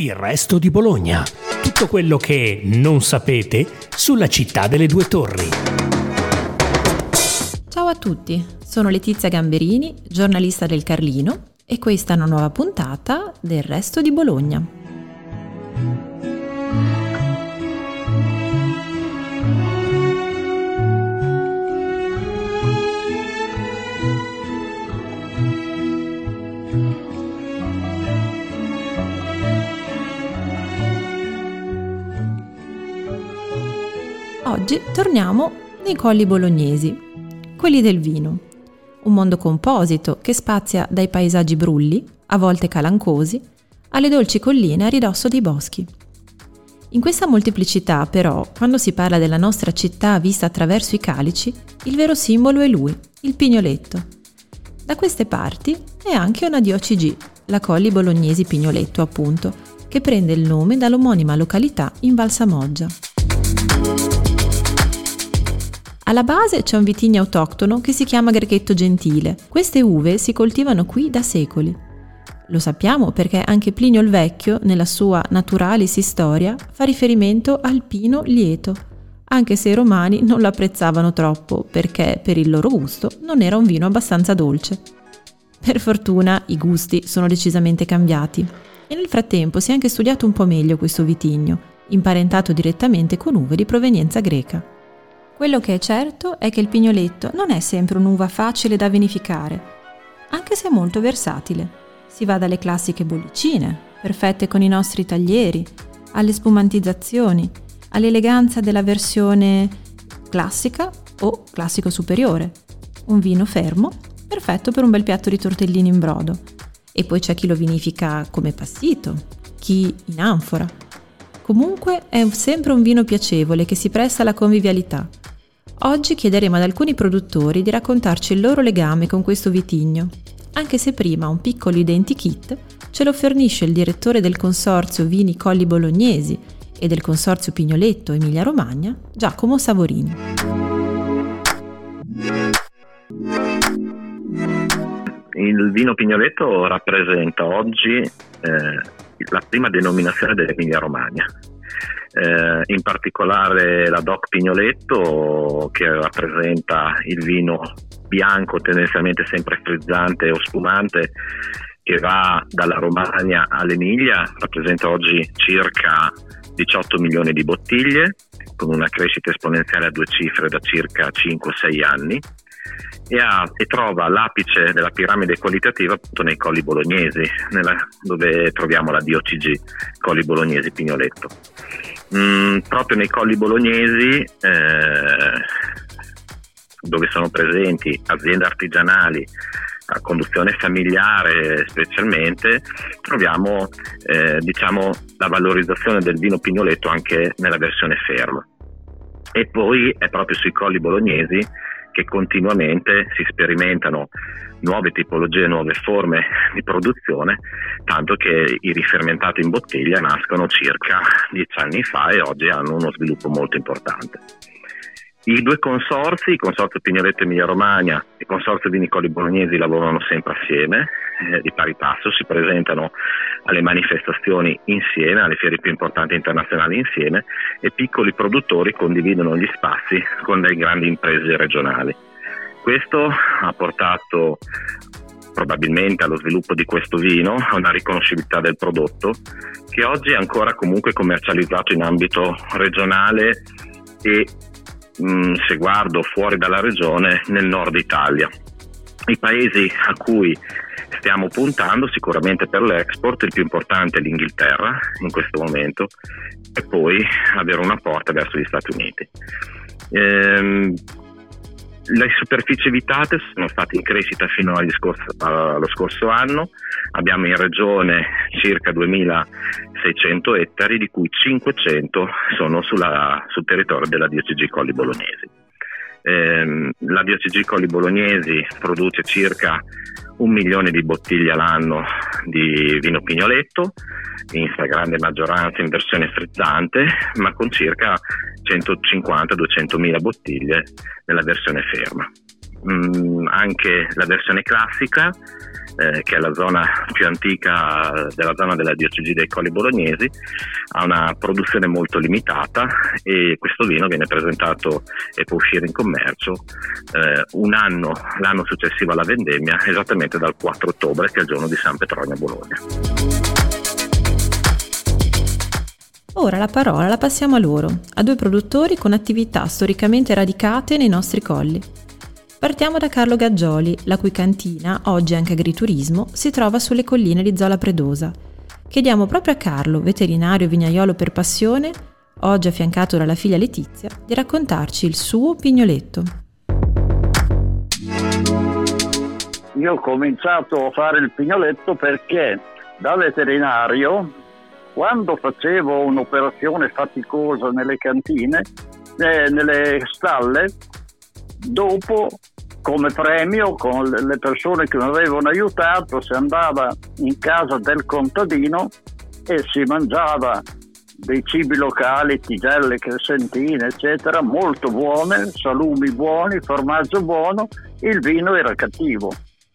Il resto di Bologna. Tutto quello che non sapete sulla città delle due torri. Ciao a tutti, sono Letizia Gamberini, giornalista del Carlino e questa è una nuova puntata del resto di Bologna. Oggi torniamo nei colli bolognesi, quelli del vino. Un mondo composito che spazia dai paesaggi brulli, a volte calancosi, alle dolci colline a ridosso dei boschi. In questa molteplicità, però, quando si parla della nostra città vista attraverso i calici, il vero simbolo è lui, il pignoletto. Da queste parti è anche una DOCG, la Colli Bolognesi Pignoletto, appunto, che prende il nome dall'omonima località in Val Samoggia. Alla base c'è un vitigno autoctono che si chiama Grechetto Gentile. Queste uve si coltivano qui da secoli. Lo sappiamo perché anche Plinio il Vecchio, nella sua Naturalis Historia, fa riferimento al pino lieto, anche se i romani non lo apprezzavano troppo perché, per il loro gusto, non era un vino abbastanza dolce. Per fortuna i gusti sono decisamente cambiati e nel frattempo si è anche studiato un po' meglio questo vitigno, imparentato direttamente con uve di provenienza greca. Quello che è certo è che il pignoletto non è sempre un'uva facile da vinificare, anche se molto versatile. Si va dalle classiche bollicine, perfette con i nostri taglieri, alle spumantizzazioni, all'eleganza della versione classica o classico superiore. Un vino fermo, perfetto per un bel piatto di tortellini in brodo. E poi c'è chi lo vinifica come passito, chi in anfora. Comunque è sempre un vino piacevole che si presta alla convivialità Oggi chiederemo ad alcuni produttori di raccontarci il loro legame con questo vitigno, anche se prima un piccolo identikit ce lo fornisce il direttore del consorzio Vini Colli Bolognesi e del consorzio Pignoletto Emilia Romagna, Giacomo Savorini. Il vino Pignoletto rappresenta oggi eh, la prima denominazione dell'Emilia Romagna eh, in particolare la DOC Pignoletto che rappresenta il vino bianco tendenzialmente sempre frizzante o spumante che va dalla Romagna all'Emilia, rappresenta oggi circa 18 milioni di bottiglie con una crescita esponenziale a due cifre da circa 5-6 anni e, ha, e, trova l'apice della piramide qualitativa appunto nei colli bolognesi, nella, dove troviamo la DOCG, colli bolognesi Pignoletto. Mm, proprio nei colli bolognesi, eh, dove sono presenti aziende artigianali a conduzione familiare specialmente, troviamo eh, diciamo, la valorizzazione del vino pignoletto anche nella versione ferma. E poi è proprio sui colli bolognesi che continuamente si sperimentano nuove tipologie, nuove forme di produzione, tanto che i rifermentati in bottiglia nascono circa dieci anni fa e oggi hanno uno sviluppo molto importante. I due consorzi, il Consorzio Pignoletto Emilia Romagna e il Consorzio Vinicoli Bolognesi lavorano sempre assieme, eh, di pari passo, si presentano alle manifestazioni insieme, alle fiere più importanti internazionali insieme e piccoli produttori condividono gli spazi con delle grandi imprese regionali. Questo ha portato probabilmente allo sviluppo di questo vino, a una riconoscibilità del prodotto che oggi è ancora comunque commercializzato in ambito regionale e mh, se guardo fuori dalla regione nel nord Italia. I paesi a cui stiamo puntando sicuramente per l'export, il più importante è l'Inghilterra in questo momento e poi avere una porta verso gli Stati Uniti. Ehm, le superfici vitate sono state in crescita fino scorso, allo scorso anno, abbiamo in regione circa 2600 ettari, di cui 500 sono sulla, sul territorio della DOCG Colli Bolognesi. Eh, la DOCG Colli Bolognesi produce circa un milione di bottiglie all'anno di vino pignoletto, in stragrande maggioranza in versione frizzante, ma con circa 150-200 mila bottiglie nella versione ferma. Mm, anche la versione classica eh, che è la zona più antica della zona della diocesi dei Colli Bolognesi, ha una produzione molto limitata e questo vino viene presentato e può uscire in commercio eh, un anno, l'anno successivo alla vendemmia, esattamente dal 4 ottobre che è il giorno di San Petronio a Bologna. Ora la parola la passiamo a loro, a due produttori con attività storicamente radicate nei nostri colli. Partiamo da Carlo Gaggioli, la cui cantina, oggi anche agriturismo, si trova sulle colline di Zola Predosa. Chiediamo proprio a Carlo, veterinario vignaiolo per passione, oggi affiancato dalla figlia Letizia, di raccontarci il suo pignoletto. Io ho cominciato a fare il pignoletto perché da veterinario, quando facevo un'operazione faticosa nelle cantine, eh, nelle stalle, dopo come premio con le persone che mi avevano aiutato si andava in casa del contadino e si mangiava dei cibi locali, tigelle, crescentine, eccetera, molto buone, salumi buoni, formaggio buono, il vino era cattivo.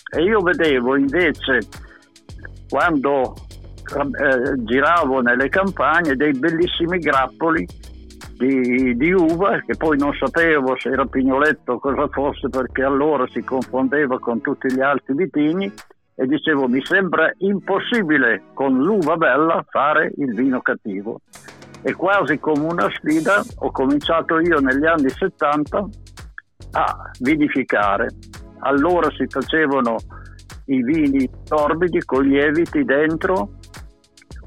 E io vedevo invece quando eh, giravo nelle campagne dei bellissimi grappoli di, di, uva che poi non sapevo se era pignoletto o cosa fosse perché allora si confondeva con tutti gli altri vitigni e dicevo mi sembra impossibile con l'uva bella fare il vino cattivo. E quasi come una sfida ho cominciato io negli anni 70 a vinificare. Allora si facevano i vini torbidi con lieviti dentro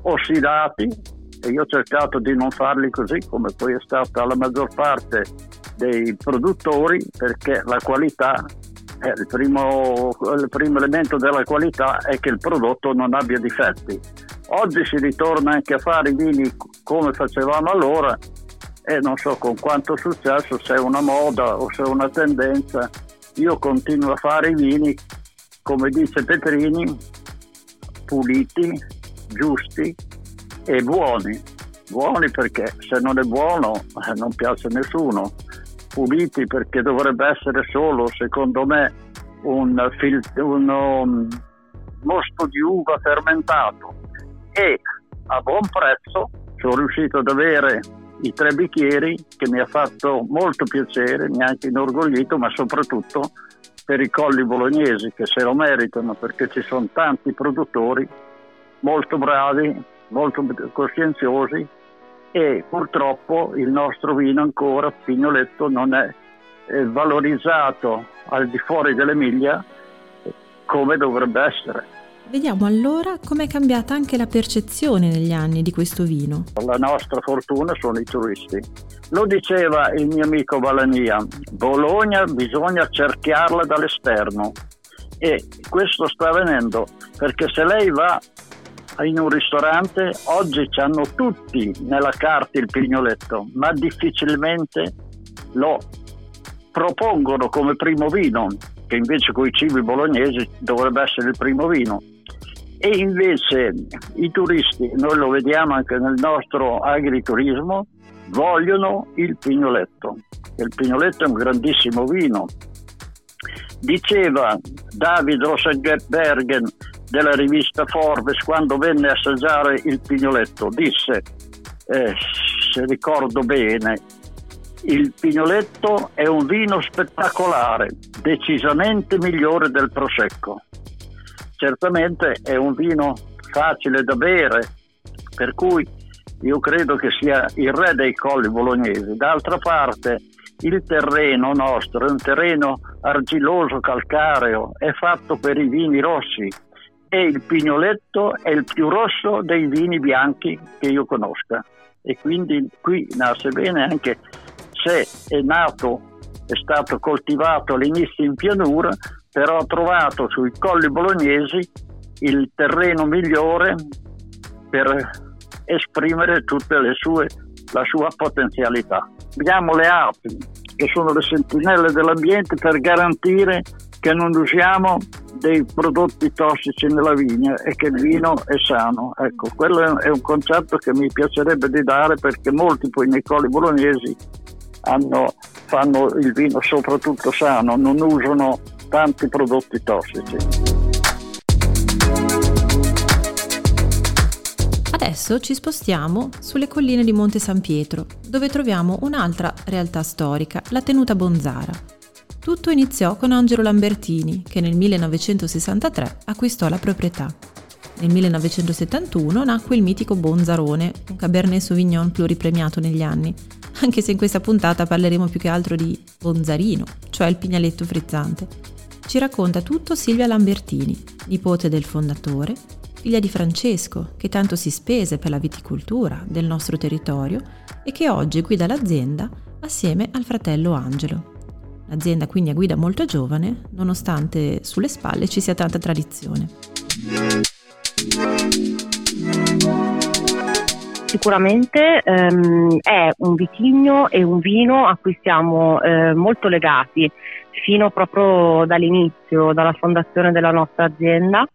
ossidati e io ho cercato di non farli così come poi è stata la maggior parte dei produttori perché la qualità eh, il, primo, il primo elemento della qualità è che il prodotto non abbia difetti. Oggi si ritorna anche a fare i vini come facevamo allora e non so con quanto successo, se è una moda o se è una tendenza. Io continuo a fare i vini, come dice Petrini, puliti, giusti, e buoni. Buoni perché se non è buono eh, non piace a nessuno. Puliti perché dovrebbe essere solo, secondo me, un, fil- un um, mosto di uva fermentato e a buon prezzo sono riuscito ad avere i tre bicchieri che mi ha fatto molto piacere, mi ha anche inorgoglito, ma soprattutto per i colli bolognesi che se lo meritano perché ci sono tanti produttori molto bravi molto coscienziosi e purtroppo il nostro vino ancora, Pignoletto, non è valorizzato al di fuori dell'Emilia come dovrebbe essere. Vediamo allora com'è cambiata anche la percezione negli anni di questo vino. La nostra fortuna sono i turisti. Lo diceva il mio amico Balania, Bologna bisogna cerchiarla dall'esterno e questo sta avvenendo perché se lei va in un ristorante, oggi hanno tutti nella carta il pignoletto, ma difficilmente lo propongono come primo vino, che invece con i cibi bolognesi dovrebbe essere il primo vino. E invece i turisti, noi lo vediamo anche nel nostro agriturismo, vogliono il pignoletto. Il pignoletto è un grandissimo vino. Diceva David Rosenbergen della rivista Forbes quando venne a assaggiare il pignoletto disse, eh, se ricordo bene, il pignoletto è un vino spettacolare, decisamente migliore del prosecco. Certamente è un vino facile da bere, per cui io credo che sia il re dei colli bolognesi. D'altra parte, il terreno nostro è un terreno argiloso, calcareo, è fatto per i vini rossi, e il pignoletto è il più rosso dei vini bianchi che io conosca e quindi qui nasce bene anche se è nato, è stato coltivato all'inizio in pianura, però ha trovato sui colli bolognesi il terreno migliore per esprimere tutta sue, la sua potenzialità. Abbiamo le api, che sono le sentinelle dell'ambiente per garantire che non usiamo dei prodotti tossici nella vigna e che il vino è sano. Ecco, quello è un concetto che mi piacerebbe di dare perché molti poi nei coli bolognesi hanno, fanno il vino soprattutto sano, non usano tanti prodotti tossici. Adesso ci spostiamo sulle colline di Monte San Pietro, dove troviamo un'altra realtà storica, la tenuta Bonzara. Tutto iniziò con Angelo Lambertini, che nel 1963 acquistò la proprietà. Nel 1971 nacque il mitico Bonzarone, un Cabernet Sauvignon pluripremiato negli anni, anche se in questa puntata parleremo più che altro di Bonzarino, cioè il pignaletto frizzante. Ci racconta tutto Silvia Lambertini, nipote del fondatore, figlia di Francesco, che tanto si spese per la viticoltura del nostro territorio e che oggi guida l'azienda assieme al fratello Angelo. L'azienda quindi a guida molto giovane, nonostante sulle spalle ci sia tanta tradizione. Sicuramente ehm, è un vitigno e un vino a cui siamo eh, molto legati fino proprio dall'inizio, dalla fondazione della nostra azienda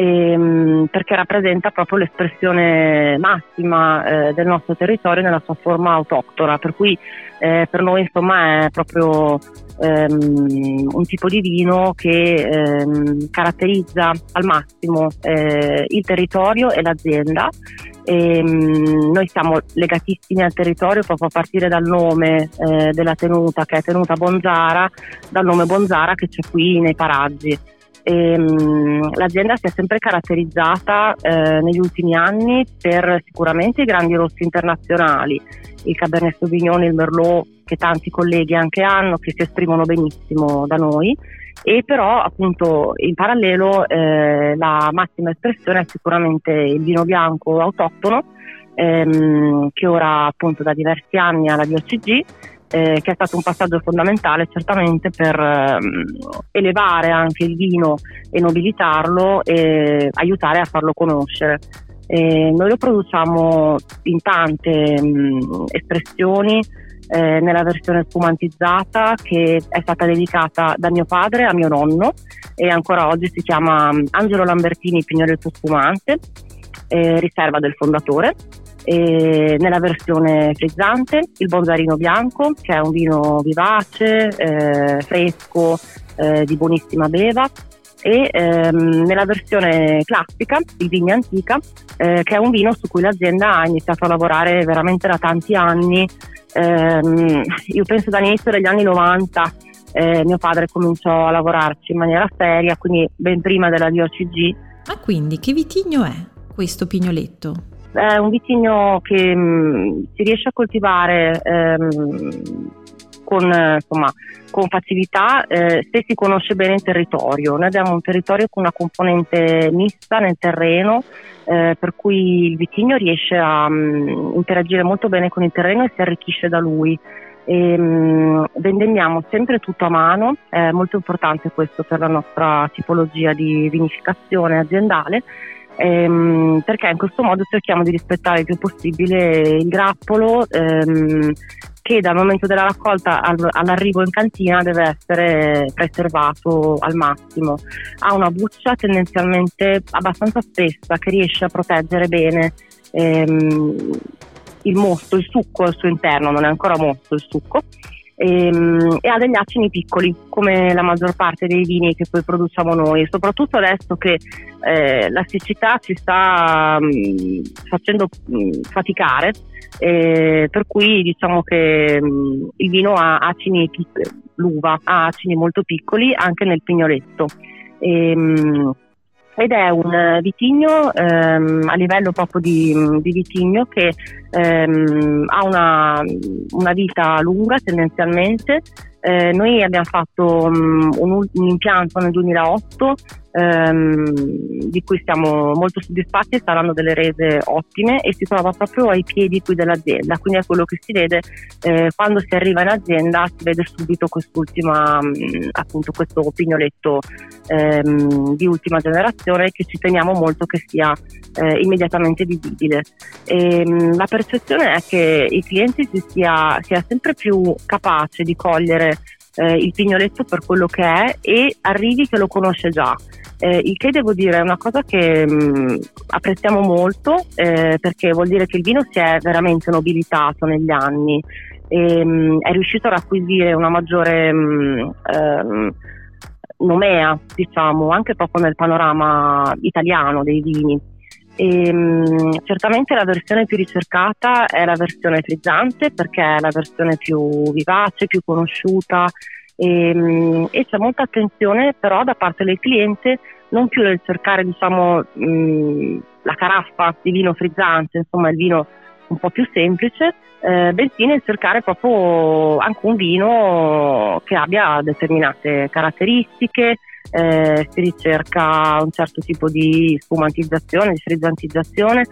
ehm, perché rappresenta proprio l'espressione massima eh, del nostro territorio nella sua forma autoctona, per cui eh, per noi insomma è proprio ehm, un tipo di vino che ehm, caratterizza al massimo eh, il territorio e l'azienda. E, ehm, noi siamo legatissimi al territorio proprio a partire dal nome eh, della tenuta che è tenuta Bonzara, dal nome Bonzara che c'è qui nei paraggi. E, um, l'azienda si è sempre caratterizzata eh, negli ultimi anni per sicuramente i grandi rossi internazionali, il Cabernet Sauvignon, il Merlot che tanti colleghi anche hanno, che si esprimono benissimo da noi. E però appunto in parallelo eh, la massima espressione è sicuramente il vino bianco autoctono ehm, che ora appunto da diversi anni ha la DOCG eh, che è stato un passaggio fondamentale certamente per ehm, elevare anche il vino e nobilitarlo e aiutare a farlo conoscere. Eh, noi lo produciamo in tante mh, espressioni, eh, nella versione spumantizzata che è stata dedicata da mio padre a mio nonno e ancora oggi si chiama Angelo Lambertini Pignoletto Spumante, eh, riserva del fondatore e nella versione frizzante il Bonzarino Bianco che è un vino vivace, eh, fresco, eh, di buonissima beva e ehm, nella versione classica, il Vigna Antica, eh, che è un vino su cui l'azienda ha iniziato a lavorare veramente da tanti anni, ehm, io penso dall'inizio degli anni 90 eh, mio padre cominciò a lavorarci in maniera seria, quindi ben prima della DOCG. Ma quindi che vitigno è questo pignoletto? È un vitigno che mh, mm, si riesce a coltivare ehm, con, insomma, con, facilità eh, se si conosce bene il territorio. Noi abbiamo un territorio con una componente mista nel terreno, eh, per cui il vitigno riesce a mh, mm, interagire molto bene con il terreno e si arricchisce da lui. E, mh, mm, vendemmiamo sempre tutto a mano, è molto importante questo per la nostra tipologia di vinificazione aziendale ehm, perché in questo modo cerchiamo di rispettare il più possibile il grappolo ehm, che dal momento della raccolta all'arrivo in cantina deve essere preservato al massimo. Ha una buccia tendenzialmente abbastanza spessa che riesce a proteggere bene ehm, il mosto, il succo al suo interno, non è ancora mosto il succo e, ehm, e, ha degli acini piccoli come la maggior parte dei vini che poi produciamo noi, soprattutto adesso che eh, la siccità ci sta mh, mm, facendo mh, mm, faticare, eh, per cui diciamo che mh, mm, il vino ha acini l'uva ha acini molto piccoli anche nel pignoletto. E, ed è un vitigno ehm, a livello proprio di, di vitigno che ehm, ha una, una, vita lunga tendenzialmente. Eh, noi abbiamo fatto um, un, un, impianto nel 2008 ehm, di cui siamo molto soddisfatti, saranno delle rese ottime e si trova proprio ai piedi qui dell'azienda, quindi è quello che si vede eh, quando si arriva in azienda, si vede subito quest'ultima, mm, appunto questo pignoletto ehm, di ultima generazione che ci teniamo molto che sia eh, immediatamente visibile. E, mh, mm, la percezione è che il cliente si sia, sia sempre più capace di cogliere eh, il pignoletto per quello che è e arrivi che lo conosce già. Eh, il che devo dire è una cosa che mh, mm, apprezziamo molto eh, perché vuol dire che il vino si è veramente nobilitato negli anni e mh, mm, è riuscito ad acquisire una maggiore mh, mm, ehm, nomea, diciamo, anche proprio nel panorama italiano dei vini. E, mh, certamente la versione più ricercata è la versione frizzante perché è la versione più vivace, più conosciuta. E, mh, e c'è molta attenzione però da parte del cliente non più nel cercare diciamo, mh, la caraffa di vino frizzante, insomma il vino un po' più semplice, eh, bensì nel cercare proprio anche un vino che abbia determinate caratteristiche, eh, si ricerca un certo tipo di spumantizzazione, di frizzantizzazione,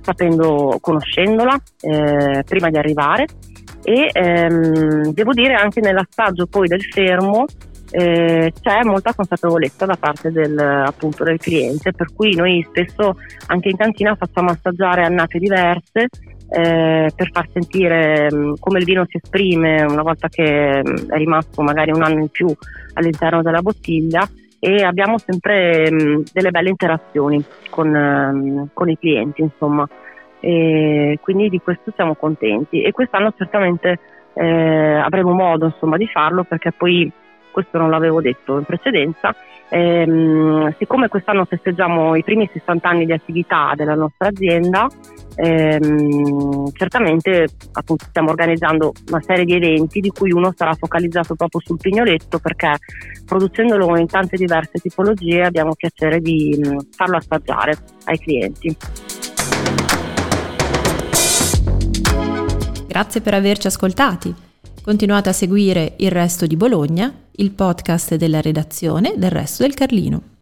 sapendo, conoscendola eh, prima di arrivare. E ehm, devo dire anche nell'assaggio poi del fermo eh, c'è molta consapevolezza da parte del, appunto, del cliente, per cui noi spesso anche in cantina facciamo assaggiare annate diverse eh, per far sentire mm, come il vino si esprime una volta che mm, è rimasto magari un anno in più all'interno della bottiglia e abbiamo sempre mh, mm, delle belle interazioni con, con i clienti, insomma. E quindi di questo siamo contenti e quest'anno certamente eh, avremo modo insomma, di farlo perché poi questo non l'avevo detto in precedenza. Ehm, siccome quest'anno festeggiamo i primi 60 anni di attività della nostra azienda, ehm, certamente appunto, stiamo organizzando una serie di eventi di cui uno sarà focalizzato proprio sul pignoletto perché producendolo in tante diverse tipologie abbiamo piacere di mh, farlo assaggiare ai clienti. Grazie per averci ascoltati. Continuate a seguire Il Resto di Bologna, il podcast della redazione del Resto del Carlino.